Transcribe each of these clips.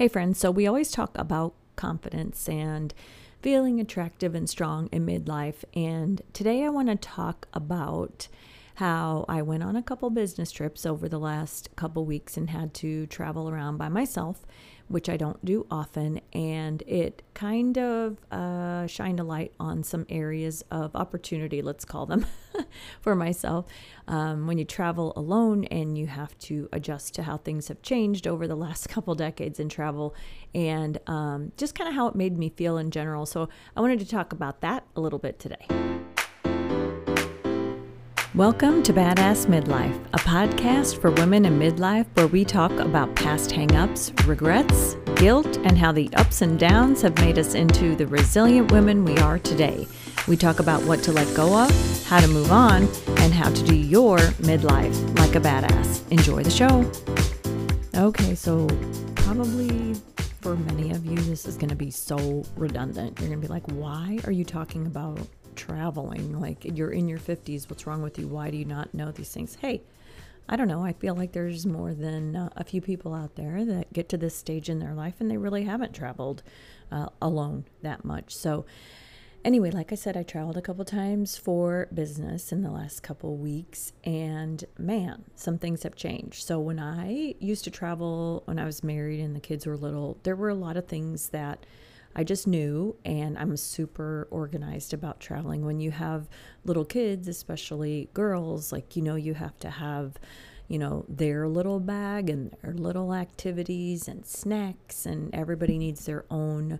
Hey, friends. So, we always talk about confidence and feeling attractive and strong in midlife. And today I want to talk about how I went on a couple business trips over the last couple weeks and had to travel around by myself which I don't do often, and it kind of uh, shined a light on some areas of opportunity, let's call them, for myself. Um, when you travel alone and you have to adjust to how things have changed over the last couple decades in travel, and um, just kind of how it made me feel in general. So I wanted to talk about that a little bit today. Welcome to Badass Midlife, a podcast for women in midlife where we talk about past hangups, regrets, guilt, and how the ups and downs have made us into the resilient women we are today. We talk about what to let go of, how to move on, and how to do your midlife like a badass. Enjoy the show. Okay, so probably for many of you, this is going to be so redundant. You're going to be like, why are you talking about traveling. Like you're in your 50s. What's wrong with you? Why do you not know these things? Hey, I don't know. I feel like there's more than uh, a few people out there that get to this stage in their life and they really haven't traveled uh, alone that much. So, anyway, like I said, I traveled a couple times for business in the last couple weeks, and man, some things have changed. So, when I used to travel when I was married and the kids were little, there were a lot of things that I just knew, and I'm super organized about traveling. When you have little kids, especially girls, like, you know, you have to have, you know, their little bag and their little activities and snacks, and everybody needs their own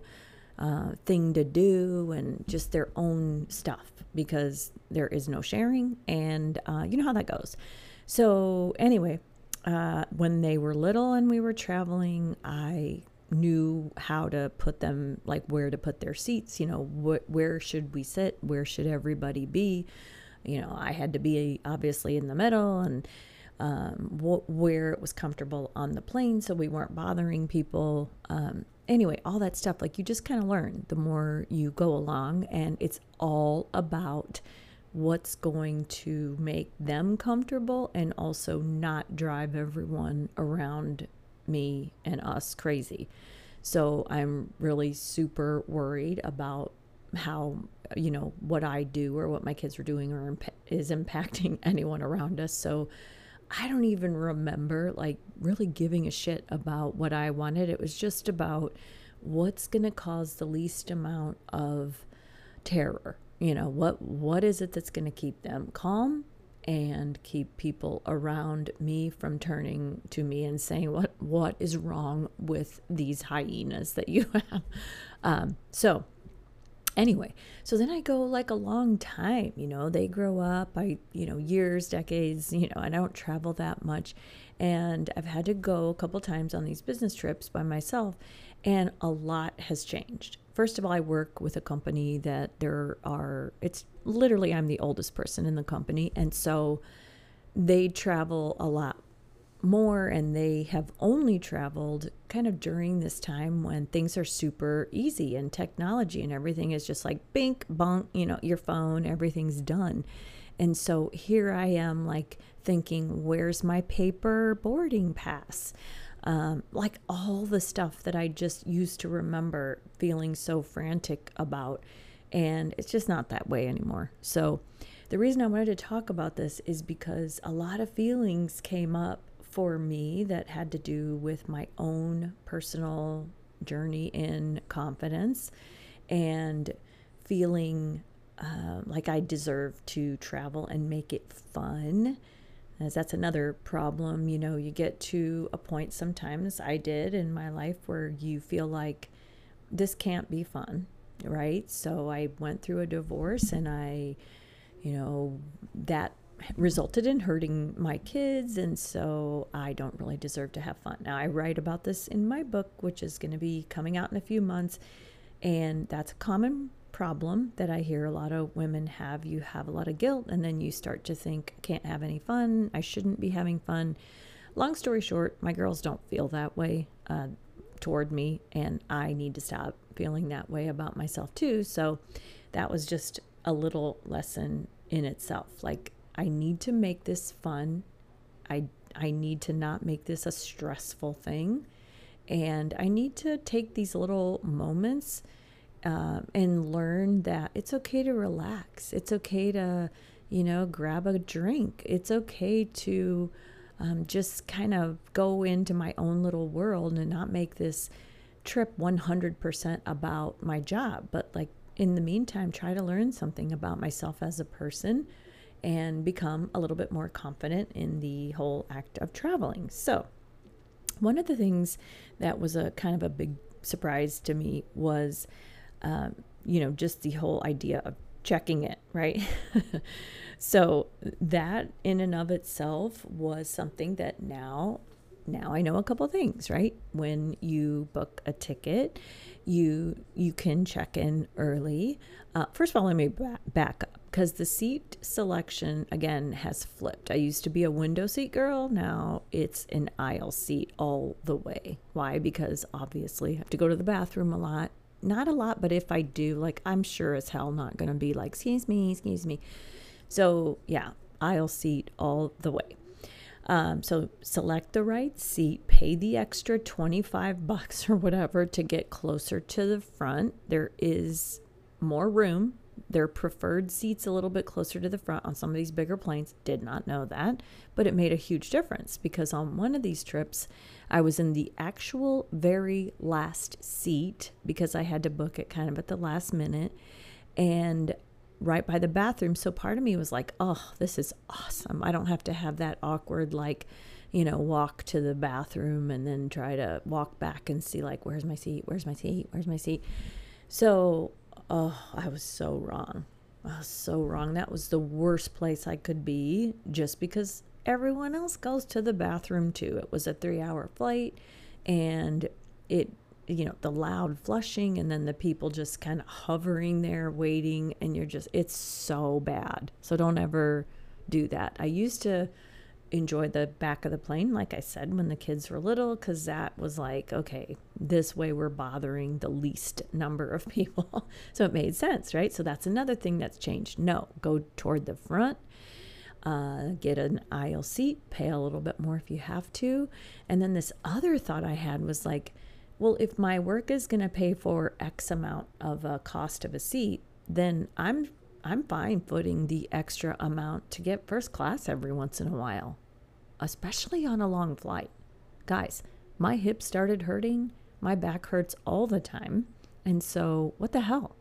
uh, thing to do and just their own stuff because there is no sharing, and uh, you know how that goes. So, anyway, uh, when they were little and we were traveling, I knew how to put them like where to put their seats you know wh- where should we sit? Where should everybody be? You know i had to be obviously in the middle and um, wh- where it was comfortable on the plane so we weren't bothering people. Um, anyway all that stuff like you just kind of learn the more you go along and it's all about what's going to make them comfortable and also not drive everyone around me and us crazy. So I'm really super worried about how you know what I do or what my kids are doing or imp- is impacting anyone around us. So I don't even remember like really giving a shit about what I wanted. It was just about what's going to cause the least amount of terror. You know, what what is it that's going to keep them calm and keep people around me from turning to me and saying what what is wrong with these hyenas that you have? Um, so anyway so then i go like a long time you know? They grow up i you know years decades you know i don't travel that much. And i've had to go a couple times on these business trips by myself and a lot has changed first of all i work with a company that there are it's literally I'm the oldest person in the company. And so they travel a lot more and they have only traveled kind of during this time when things are super easy and technology and everything is just like bink bonk, you know your phone everything's done. And so here i am like thinking where's my paper boarding pass um, like all the stuff that i just used to remember feeling so frantic about and it's just not that way anymore. So, the reason I wanted to talk about this is because a lot of feelings came up for me that had to do with my own personal journey in confidence and feeling uh, like I deserve to travel and make it fun. As that's another problem, you know, you get to a point sometimes, I did in my life, where you feel like this can't be fun right? So I went through a divorce and I, you know, that resulted in hurting my kids. And so I don't really deserve to have fun. Now, I write about this in my book, which is going to be coming out in a few months. And that's a common problem that I hear a lot of women have. You have a lot of guilt, and then you start to think, I can't have any fun. I shouldn't be having fun. Long story short, my girls don't feel that way uh, toward me, and I need to stop feeling that way about myself too. So that was just a little lesson in itself. Like I need to make this fun. I I need to not make this a stressful thing. And I need to take these little moments uh, and learn that it's okay to relax. It's okay to, you know, grab a drink. It's okay to um, just kind of go into my own little world and not make this trip 100% about my job. But, like, in the meantime, try to learn something about myself as a person and become a little bit more confident in the whole act of traveling. So, one of the things that was a kind of a big surprise to me was, um, you know, just the whole idea of checking it, right? so that in and of itself was something that now now I know a couple things, right? When you book a ticket, you you can check in early. Uh, first of all, let me back up because the seat selection again has flipped. I used to be a window seat girl. Now it's an aisle seat all the way. Why? Because obviously I have to go to the bathroom a lot. Not a lot, but if I do, like I'm sure as hell not going to be like, excuse me, excuse me. So yeah, aisle seat all the way. Um, so select the right seat, pay the extra 25 bucks or whatever to get closer to the front. There is more room. Their preferred seats a little bit closer to the front on some of these bigger planes. Did not know that, but it made a huge difference because on one of these trips, I was in the actual very last seat because I had to book it kind of at the last minute. And right by the bathroom. So part of me was like, oh, this is awesome. I don't have to have that awkward, like, you know, walk to the bathroom and then try to walk back and see, like, where's my seat? Where's my seat? Where's my seat? So, oh, I was so wrong. I was so wrong. That was the worst place I could be just because everyone else goes to the bathroom too. It was a three hour flight and it you know the loud flushing and then the people just kind of hovering there waiting and you're just it's so bad. So don't ever do that. I used to enjoy the back of the plane like i said when the kids were little because that was like okay this way we're bothering the least number of people. So it made sense right? So that's another thing that's changed. No go toward the front uh, get an aisle seat pay a little bit more if you have to and then this other thought i had was like well, if my work is going to pay for X amount of a cost of a seat, then I'm I'm fine footing the extra amount to get first class every once in a while, especially on a long flight. Guys, my hip started hurting, my back hurts all the time, and so what the hell?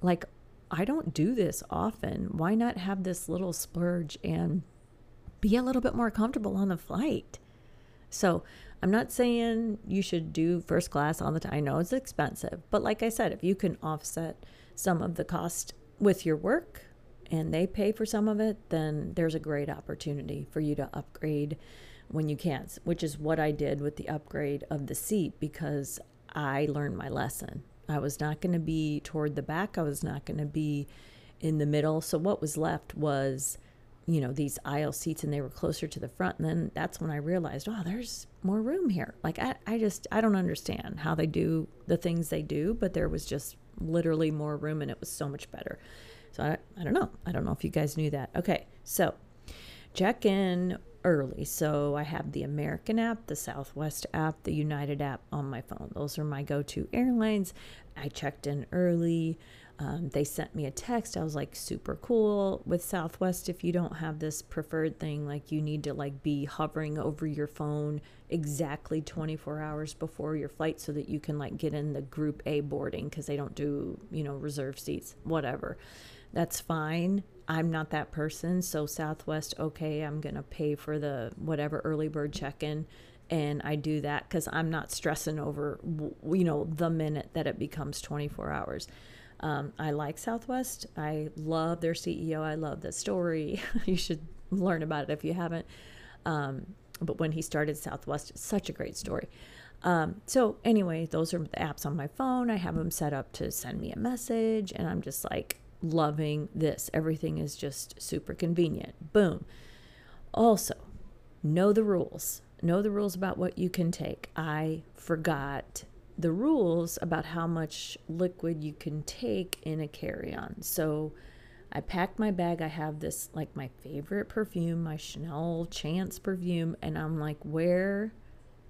Like I don't do this often. Why not have this little splurge and be a little bit more comfortable on the flight? So I'm not saying you should do first class all the time. I know it's expensive, but like I said, if you can offset some of the cost with your work and they pay for some of it, then there's a great opportunity for you to upgrade when you can, which is what I did with the upgrade of the seat because I learned my lesson. I was not going to be toward the back, I was not going to be in the middle. So what was left was you know these aisle seats and they were closer to the front. And then that's when i realized oh there's more room here. Like i, I just i don't understand how they do the things they do but there was just literally more room and it was so much better. So i, I don't know. I don't know if you guys knew that. Okay so check in early so i have the american app the southwest app the united app on my phone those are my go-to airlines i checked in early um, they sent me a text. I was like, super cool. With Southwest, if you don't have this preferred thing, like you need to like be hovering over your phone exactly 24 hours before your flight so that you can like get in the group A boarding because they don't do, you know, reserve seats, whatever. That's fine. I'm not that person. So Southwest, okay, I'm going to pay for the whatever early bird check in and I do that because I'm not stressing over, you know, the minute that it becomes 24 hours. Um, I like Southwest. I love their CEO. I love the story. you should learn about it if you haven't. Um, but when he started Southwest, it's such a great story. Um, so anyway, those are the apps on my phone. I have them set up to send me a message, and I'm just like loving this. Everything is just super convenient. Boom. Also, know the rules. Know the rules about what you can take. I forgot the rules about how much liquid you can take in a carry on. So I packed my bag. I have this, like, my favorite perfume, my Chanel Chance perfume. And I'm like, where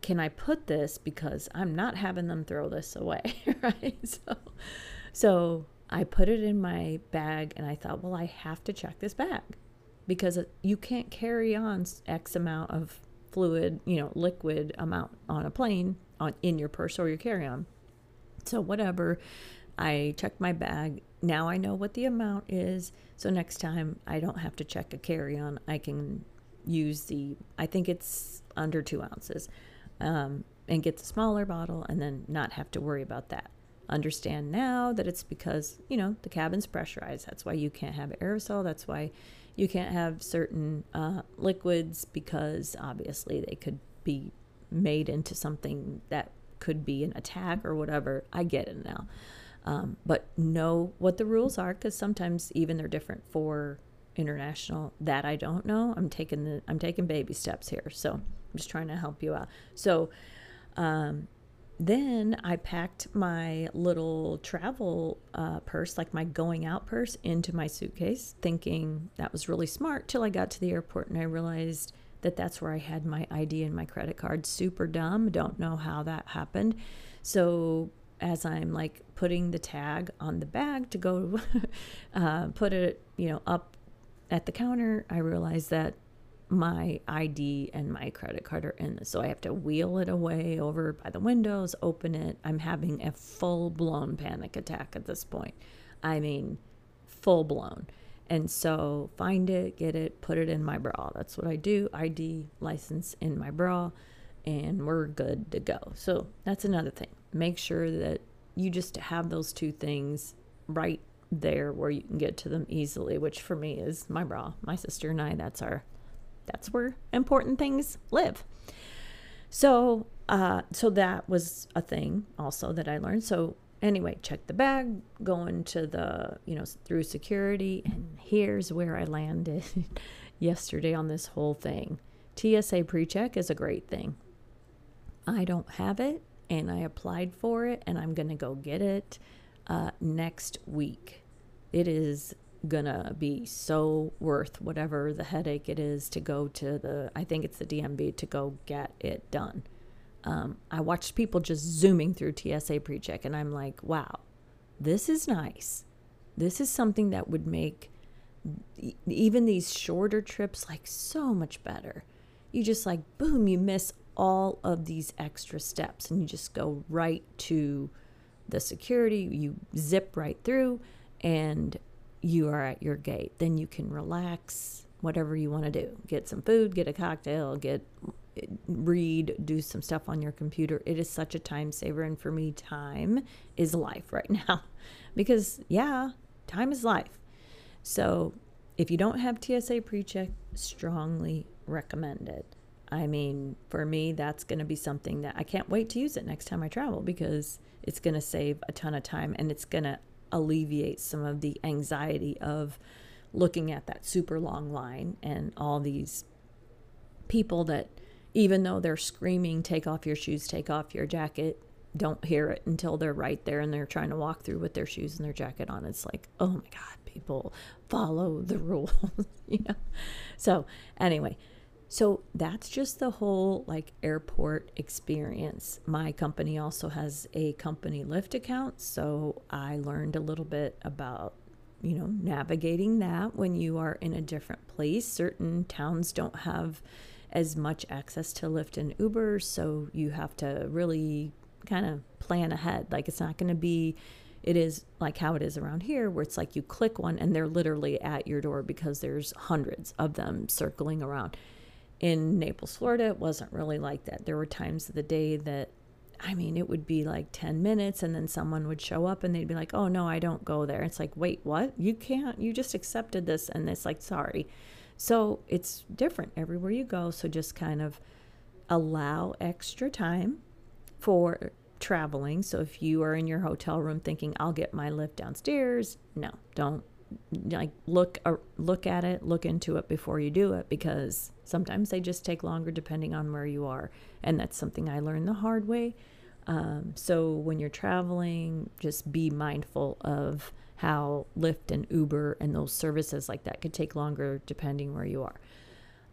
can I put this because I'm not having them throw this away, right? So, so I put it in my bag and I thought, well, I have to check this bag because you can't carry on X amount of fluid, you know, liquid amount on a plane on in your purse or your carry-on. So whatever, I checked my bag. Now I know what the amount is. So next time I don't have to check a carry-on. I can use the. I think it's under two ounces, um, and get the smaller bottle, and then not have to worry about that. Understand now that it's because you know the cabin's pressurized. That's why you can't have aerosol. That's why you can't have certain uh, liquids because obviously they could be made into something that could be an attack or whatever. I get it now. Um, but know what the rules are because sometimes even they're different for international that I don't know. I'm taking the I'm taking baby steps here. So I'm just trying to help you out. So um, then I packed my little travel uh, purse, like my going out purse, into my suitcase, thinking that was really smart till I got to the airport and I realized that that's where I had my ID and my credit card. Super dumb. Don't know how that happened. So as I'm like putting the tag on the bag to go uh, put it, you know, up at the counter, I realized that my ID and my credit card are in this. So I have to wheel it away over by the windows, open it. I'm having a full blown panic attack at this point. I mean, full blown. And so find it, get it, put it in my bra. That's what I do. ID, license in my bra, and we're good to go. So that's another thing. Make sure that you just have those two things right there where you can get to them easily, which for me is my bra. My sister and I, that's our that's where important things live. So, uh, so that was a thing also that I learned. So anyway, check the bag, go into the, you know, through security, and here's where I landed yesterday on this whole thing. TSA pre-check is a great thing. I don't have it, and I applied for it, and I'm gonna go get it uh, next week. It is gonna be so worth whatever the headache it is to go to the I think it's the DMV to go get it done. Um, I watched people just zooming through TSA pre-check, and I'm like, wow, this is nice. This is something that would make even these shorter trips like so much better. You just like boom, you miss all of these extra steps, and you just go right to the security. You zip right through, and you are at your gate. Then you can relax, whatever you want to do. Get some food, get a cocktail, get read, do some stuff on your computer. It is such a time saver and for me time is life right now. because yeah, time is life. So, if you don't have TSA pre-check, strongly recommend it. I mean, for me, that's going to be something that I can't wait to use it next time I travel because it's going to save a ton of time and it's going to alleviate some of the anxiety of looking at that super long line and all these people that even though they're screaming take off your shoes take off your jacket don't hear it until they're right there and they're trying to walk through with their shoes and their jacket on. It's like oh my god people follow the rules you know? So anyway so that's just the whole like airport experience. My company also has a company Lyft account, so I learned a little bit about you know navigating that when you are in a different place. Certain towns don't have as much access to Lyft and Uber, so you have to really kind of plan ahead. Like it's not going to be it is like how it is around here where it's like you click one and they're literally at your door because there's hundreds of them circling around in Naples, Florida, it wasn't really like that. There were times of the day that, I mean, it would be like 10 minutes and then someone would show up and they'd be like, oh, no, I don't go there. It's like, wait, what? You can't, you just accepted this. And it's like, sorry. So it's different everywhere you go. So just kind of allow extra time for traveling. So if you are in your hotel room thinking, I'll get my Lyft downstairs, no, don't like look uh, look at it, look into it before you do it because sometimes they just take longer depending on where you are, and that's something I learned the hard way. Um, so when you're traveling, just be mindful of how Lyft and Uber and those services like that could take longer depending where you are.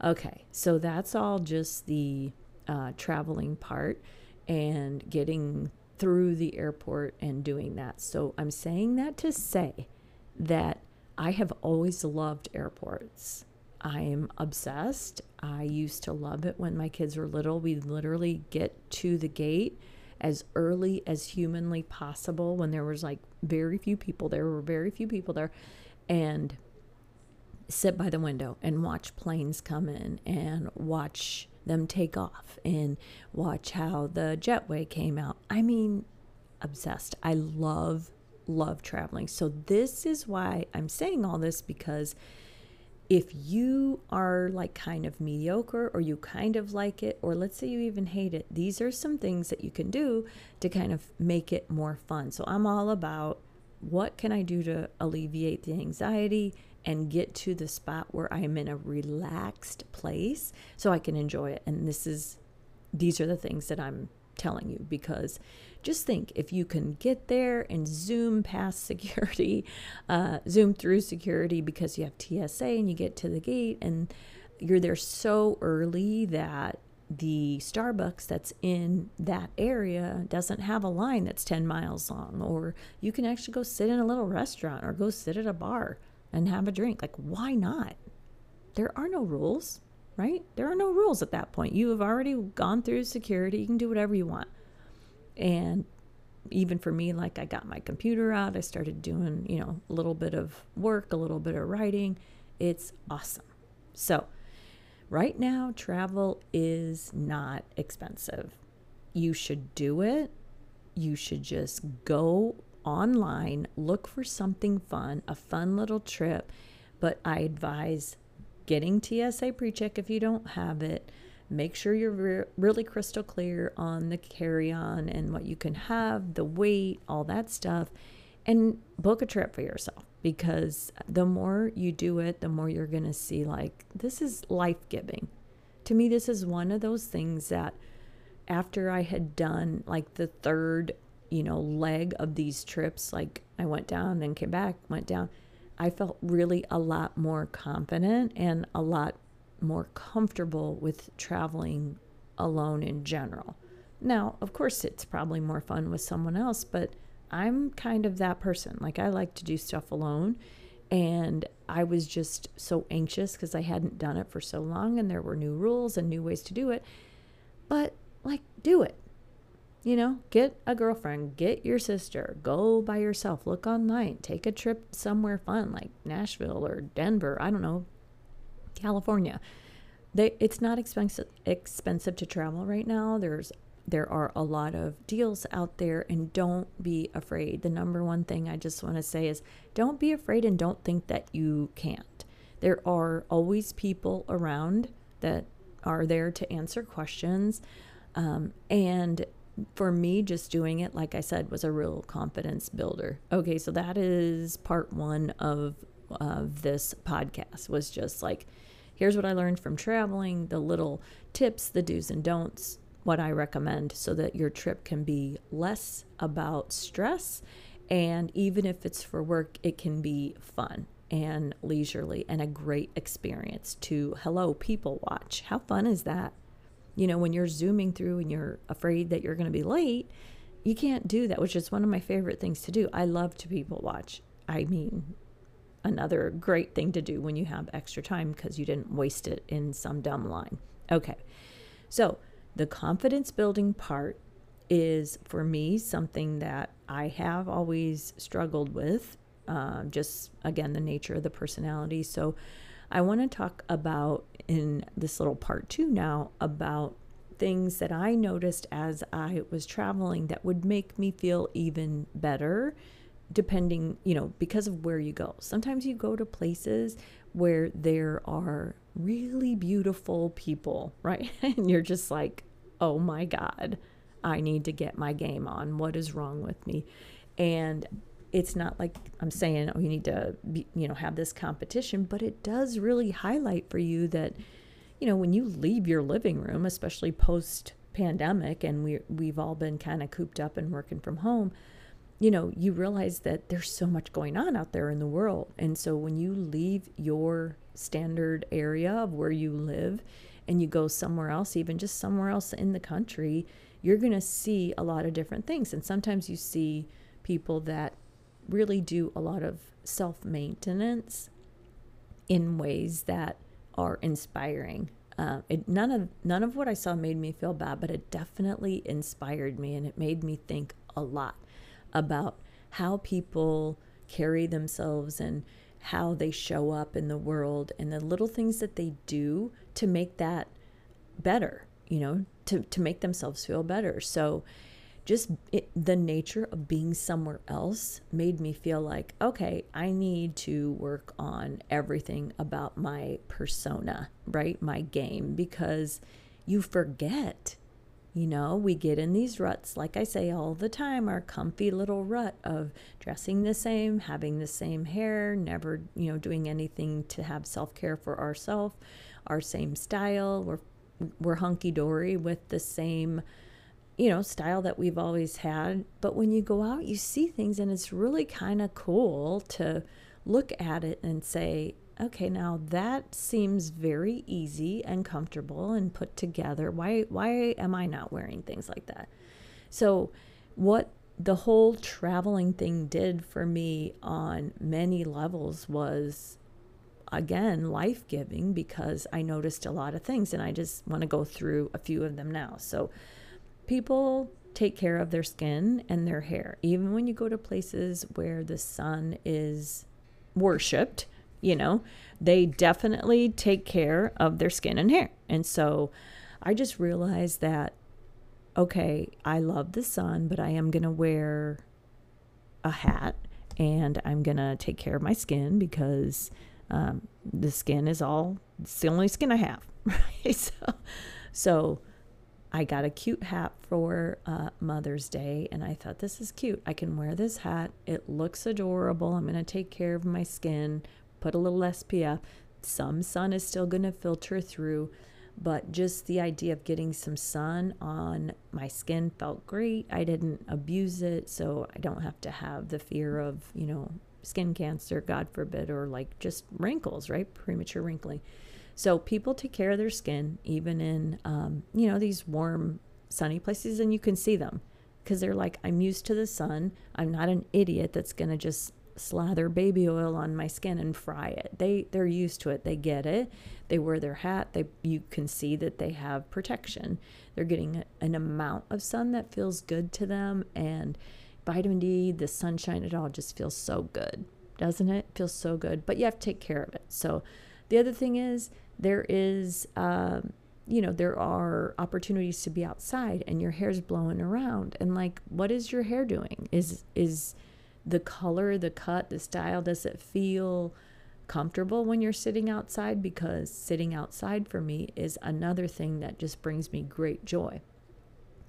Okay, so that's all just the uh, traveling part and getting through the airport and doing that. So I'm saying that to say that I have always loved airports. I am obsessed. I used to love it when my kids were little. We literally get to the gate as early as humanly possible when there was like very few people there were very few people there and sit by the window and watch planes come in and watch them take off and watch how the jetway came out. I mean, obsessed. I love, love traveling. So, this is why I'm saying all this because if you are like kind of mediocre or you kind of like it, or let's say you even hate it, these are some things that you can do to kind of make it more fun. So, I'm all about what can I do to alleviate the anxiety and get to the spot where I'm in a relaxed place so I can enjoy it. And this is, these are the things that I'm telling you because just think if you can get there and zoom past security, uh, zoom through security because you have TSA and you get to the gate and you're there so early that the Starbucks that's in that area doesn't have a line that's 10 miles long, or you can actually go sit in a little restaurant or go sit at a bar and have a drink. Like, why not? There are no rules, right? There are no rules at that point. You have already gone through security. You can do whatever you want. And even for me, like I got my computer out, I started doing, you know, a little bit of work, a little bit of writing. It's awesome. So, right now, travel is not expensive. You should do it. You should just go online, look for something fun, a fun little trip. But I advise getting TSA pre check if you don't have it. Make sure you're re- really crystal clear on the carry on and what you can have, the weight, all that stuff, and book a trip for yourself because the more you do it, the more you're going to see like this is life giving. To me, this is one of those things that after I had done like the third you know, leg of these trips, like I went down, then came back, went down, I felt really a lot more confident and a lot more comfortable with traveling alone in general. Now, of course, it's probably more fun with someone else, but I'm kind of that person. Like, I like to do stuff alone. And I was just so anxious because I hadn't done it for so long and there were new rules and new ways to do it. But, like, do it. You know, get a girlfriend, get your sister, go by yourself, look online, take a trip somewhere fun like Nashville or Denver, I don't know, California. They, it's not expensive expensive to travel right now. There's there are a lot of deals out there and don't be afraid. The number one thing I just want to say is don't be afraid and don't think that you can't. There are always people around that are there to answer questions. Um, and for me, just doing it, like I said, was a real confidence builder. Okay, so that is part one of of this podcast. Was just like, here's what I learned from traveling, the little tips, the do's and don'ts, what I recommend, so that your trip can be less about stress, and even if it's for work, it can be fun and leisurely and a great experience to hello people watch. How fun is that? You know, when you're zooming through and you're afraid that you're going to be late, you can't do that, which is one of my favorite things to do. I love to people watch. I mean, another great thing to do when you have extra time because you didn't waste it in some dumb line. Okay. So, the confidence building part is for me something that I have always struggled with. Uh, just again, the nature of the personality. So, I want to talk about in this little part two now about things that I noticed as I was traveling that would make me feel even better depending, you know, because of where you go. Sometimes you go to places where there are really beautiful people, right? and you're just like, oh my God, I need to get my game on. What is wrong with me? And it's not like I'm saying, oh, you need to, be, you know, have this competition, but it does really highlight for you that, you know, when you leave your living room, especially post pandemic, and we we've all been kind of cooped up and working from home, you know, you realize that there's so much going on out there in the world, and so when you leave your standard area of where you live and you go somewhere else, even just somewhere else in the country, you're going to see a lot of different things. And sometimes you see people that really do a lot of self maintenance in ways that are inspiring. Uh, it, none of none of what I saw made me feel bad, but it definitely inspired me, and it made me think a lot about how people carry themselves and how they show up in the world and the little things that they do to make that better, you know, to, to make themselves feel better. So just it, the nature of being somewhere else made me feel like, okay, I need to work on everything about my persona, right? My game, because you forget. You know, we get in these ruts, like I say all the time, our comfy little rut of dressing the same, having the same hair, never, you know, doing anything to have self care for ourselves, our same style. We're, we're hunky dory with the same you know, style that we've always had. But when you go out, you see things, and it's really kind of cool to look at it and say, okay, now that seems very easy and comfortable and put together. Why why am I not wearing things like that? So what the whole traveling thing did for me on many levels was again life-giving because I noticed a lot of things and I just want to go through a few of them now. So people take care of their skin and their hair. Even when you go to places where the sun is worshiped, you know, they definitely take care of their skin and hair. And so I just realized that, okay, I love the sun, but I am going to wear a hat and I'm going to take care of my skin because um, the skin is all, it's the only skin I have. Right. So, so, I got a cute hat for uh, Mother's Day, and I thought this is cute. I can wear this hat. It looks adorable. I'm going to take care of my skin, put a little SPF. Some sun is still going to filter through, but just the idea of getting some sun on my skin felt great. I didn't abuse it, so I don't have to have the fear of, you know, skin cancer, God forbid, or like just wrinkles, right? Premature wrinkling. So people take care of their skin, even in, um, you know, these warm, sunny places, and you can see them because they're like, I'm used to the sun. I'm not an idiot that's going to just slather baby oil on my skin and fry it. They they're used to it. They get it. They wear their hat. They you can see that they have protection. They're getting an amount of sun that feels good to them and vitamin D, the sunshine, it all just feels so good. Doesn't it? it feels so good. But you have to take care of it. So the other thing is there is um, you know there are opportunities to be outside and your hair's blowing around and like what is your hair doing is is the color the cut the style does it feel comfortable when you're sitting outside because sitting outside for me is another thing that just brings me great joy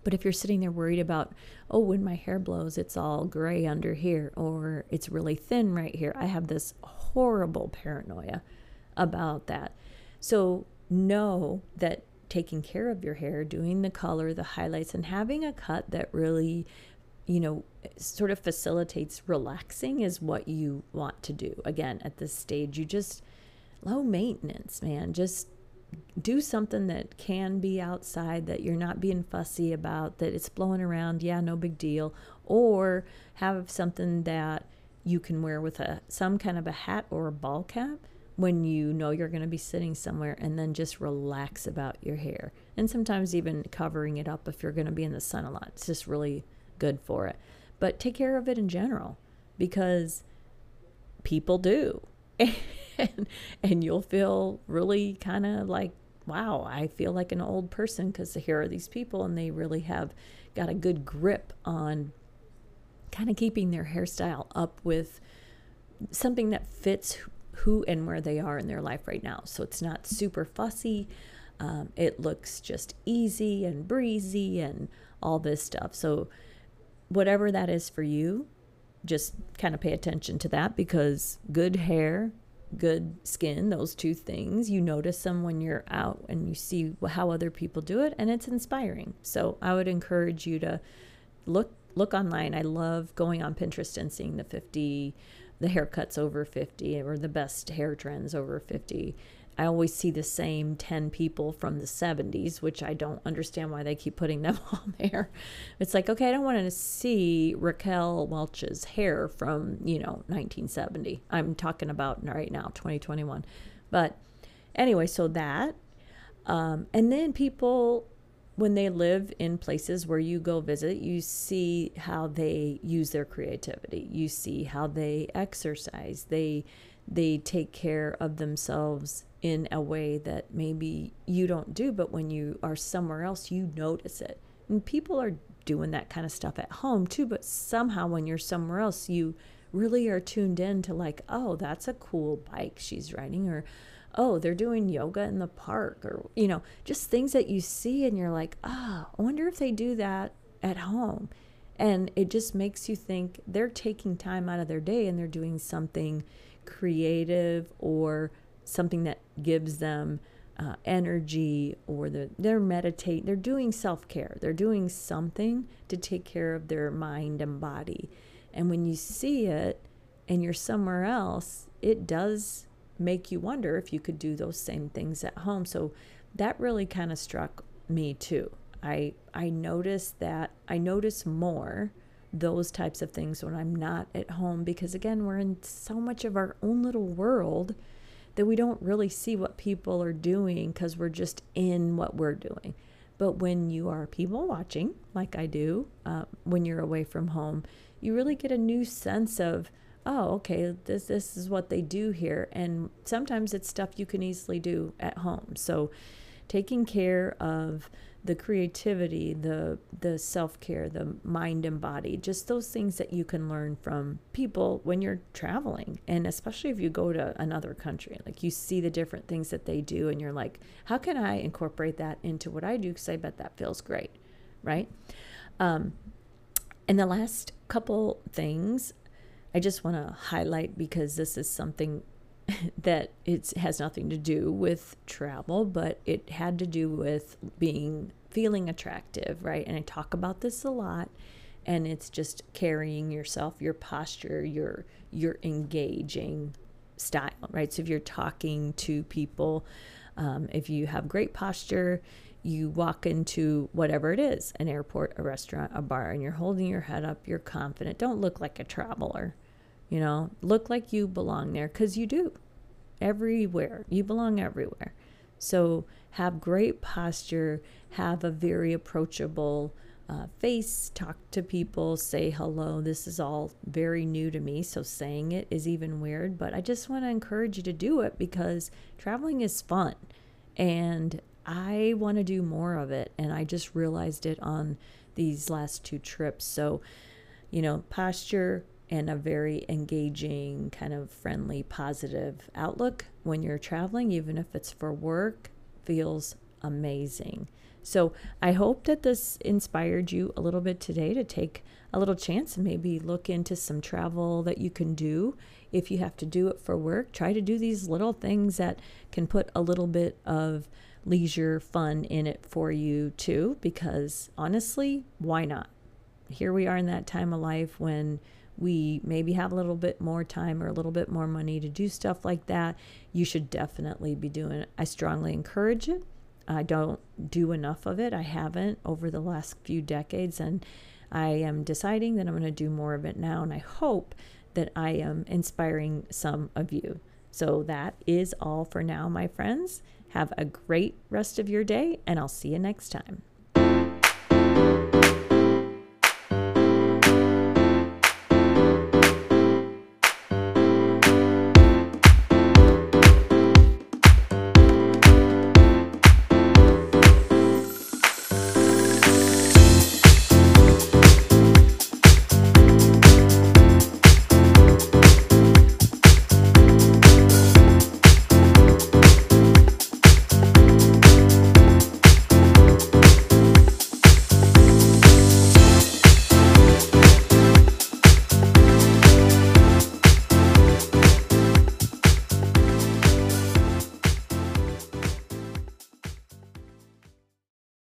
but if you're sitting there worried about, oh, when my hair blows, it's all gray under here, or it's really thin right here, I have this horrible paranoia about that. So know that taking care of your hair, doing the color, the highlights, and having a cut that really, you know, sort of facilitates relaxing is what you want to do. Again, at this stage, you just low maintenance, man. Just do something that can be outside that you're not being fussy about, that it's blowing around, yeah, no big deal. Or have something that you can wear with a some kind of a hat or a ball cap when you know you're going to be sitting somewhere and then just relax about your hair. And sometimes even covering it up if you're going to be in the sun a lot. It's just really good for it. But take care of it in general because people do. and, and you'll feel really kind of like, wow, I feel like an old person because here are these people and they really have got a good grip on kind of keeping their hairstyle up with something that fits who and where they are in their life right now. So it's not super fussy. Um, it looks just easy and breezy and all this stuff. So, whatever that is for you, just kind of pay attention to that because good hair, good skin, those two things, you notice them when you're out and you see how other people do it and it's inspiring. So, I would encourage you to look look online. I love going on Pinterest and seeing the 50 the haircuts over 50 or the best hair trends over 50 I always see the same 10 people from the 70s, which I don't understand why they keep putting them on there. It's like, okay, I don't want to see Raquel Welch's hair from, you know, 1970. I'm talking about right now, 2021. But anyway, so that. Um, and then people, when they live in places where you go visit, you see how they use their creativity. You see how they exercise. They they take care of themselves in a way that maybe you don't do, but when you are somewhere else, you notice it. And people are doing that kind of stuff at home too, but somehow when you're somewhere else, you really are tuned in to like, oh, that's a cool bike she's riding, or oh, they're doing yoga in the park, or, you know, just things that you see and you're like, oh, I wonder if they do that at home. And it just makes you think they're taking time out of their day and they're doing something creative or something that gives them uh, energy or the, they're meditating they're doing self-care. They're doing something to take care of their mind and body. And when you see it and you're somewhere else it does make you wonder if you could do those same things at home. So that really kind of struck me too. I i noticed that i notice more those types of things when i'm not at home because again we're in so much of our own little world that we don't really see what people are doing because we're just in what we're doing. But when you are people watching, like I do, uh, when you're away from home, you really get a new sense of, oh, okay, this this is what they do here, and sometimes it's stuff you can easily do at home. So, taking care of the creativity, the the self-care, the mind and body, just those things that you can learn from people when you're traveling and especially if you go to another country. Like you see the different things that they do and you're like, how can I incorporate that into what I do cuz I bet that feels great, right? Um and the last couple things I just want to highlight because this is something that it has nothing to do with travel, but it had to do with being feeling attractive, right? And I talk about this a lot and it's just carrying yourself, your posture, your your engaging style, right? So if you're talking to people, um, if you have great posture, you walk into whatever it is, an airport, a restaurant, a bar, and you're holding your head up, you're confident. Don't look like a traveler, you know, look like you belong there because you do. Everywhere. You belong everywhere. So have great posture, have a very approachable uh, face, talk to people, say hello. This is all very new to me, so saying it is even weird, but I just want to encourage you to do it because traveling is fun and I want to do more of it. And I just realized it on these last two trips. So, you know, posture, and a very engaging, kind of friendly, positive outlook when you're traveling, even if it's for work, feels amazing. So I hope that this inspired you a little bit today to take a little chance and maybe look into some travel that you can do. If you have to do it for work, try to do these little things that can put a little bit of leisure fun in it for you too, because honestly, why not? Here we are in that time of life when we maybe have a little bit more time or a little bit more money to do stuff like that, you should definitely be doing it. I strongly encourage it. I don't do enough of it. I haven't over the last few decades, and I am deciding that I'm going to do more of it now. And I hope that I am inspiring some of you. So that is all for now, my friends. Have a great rest of your day, and I'll see you next time.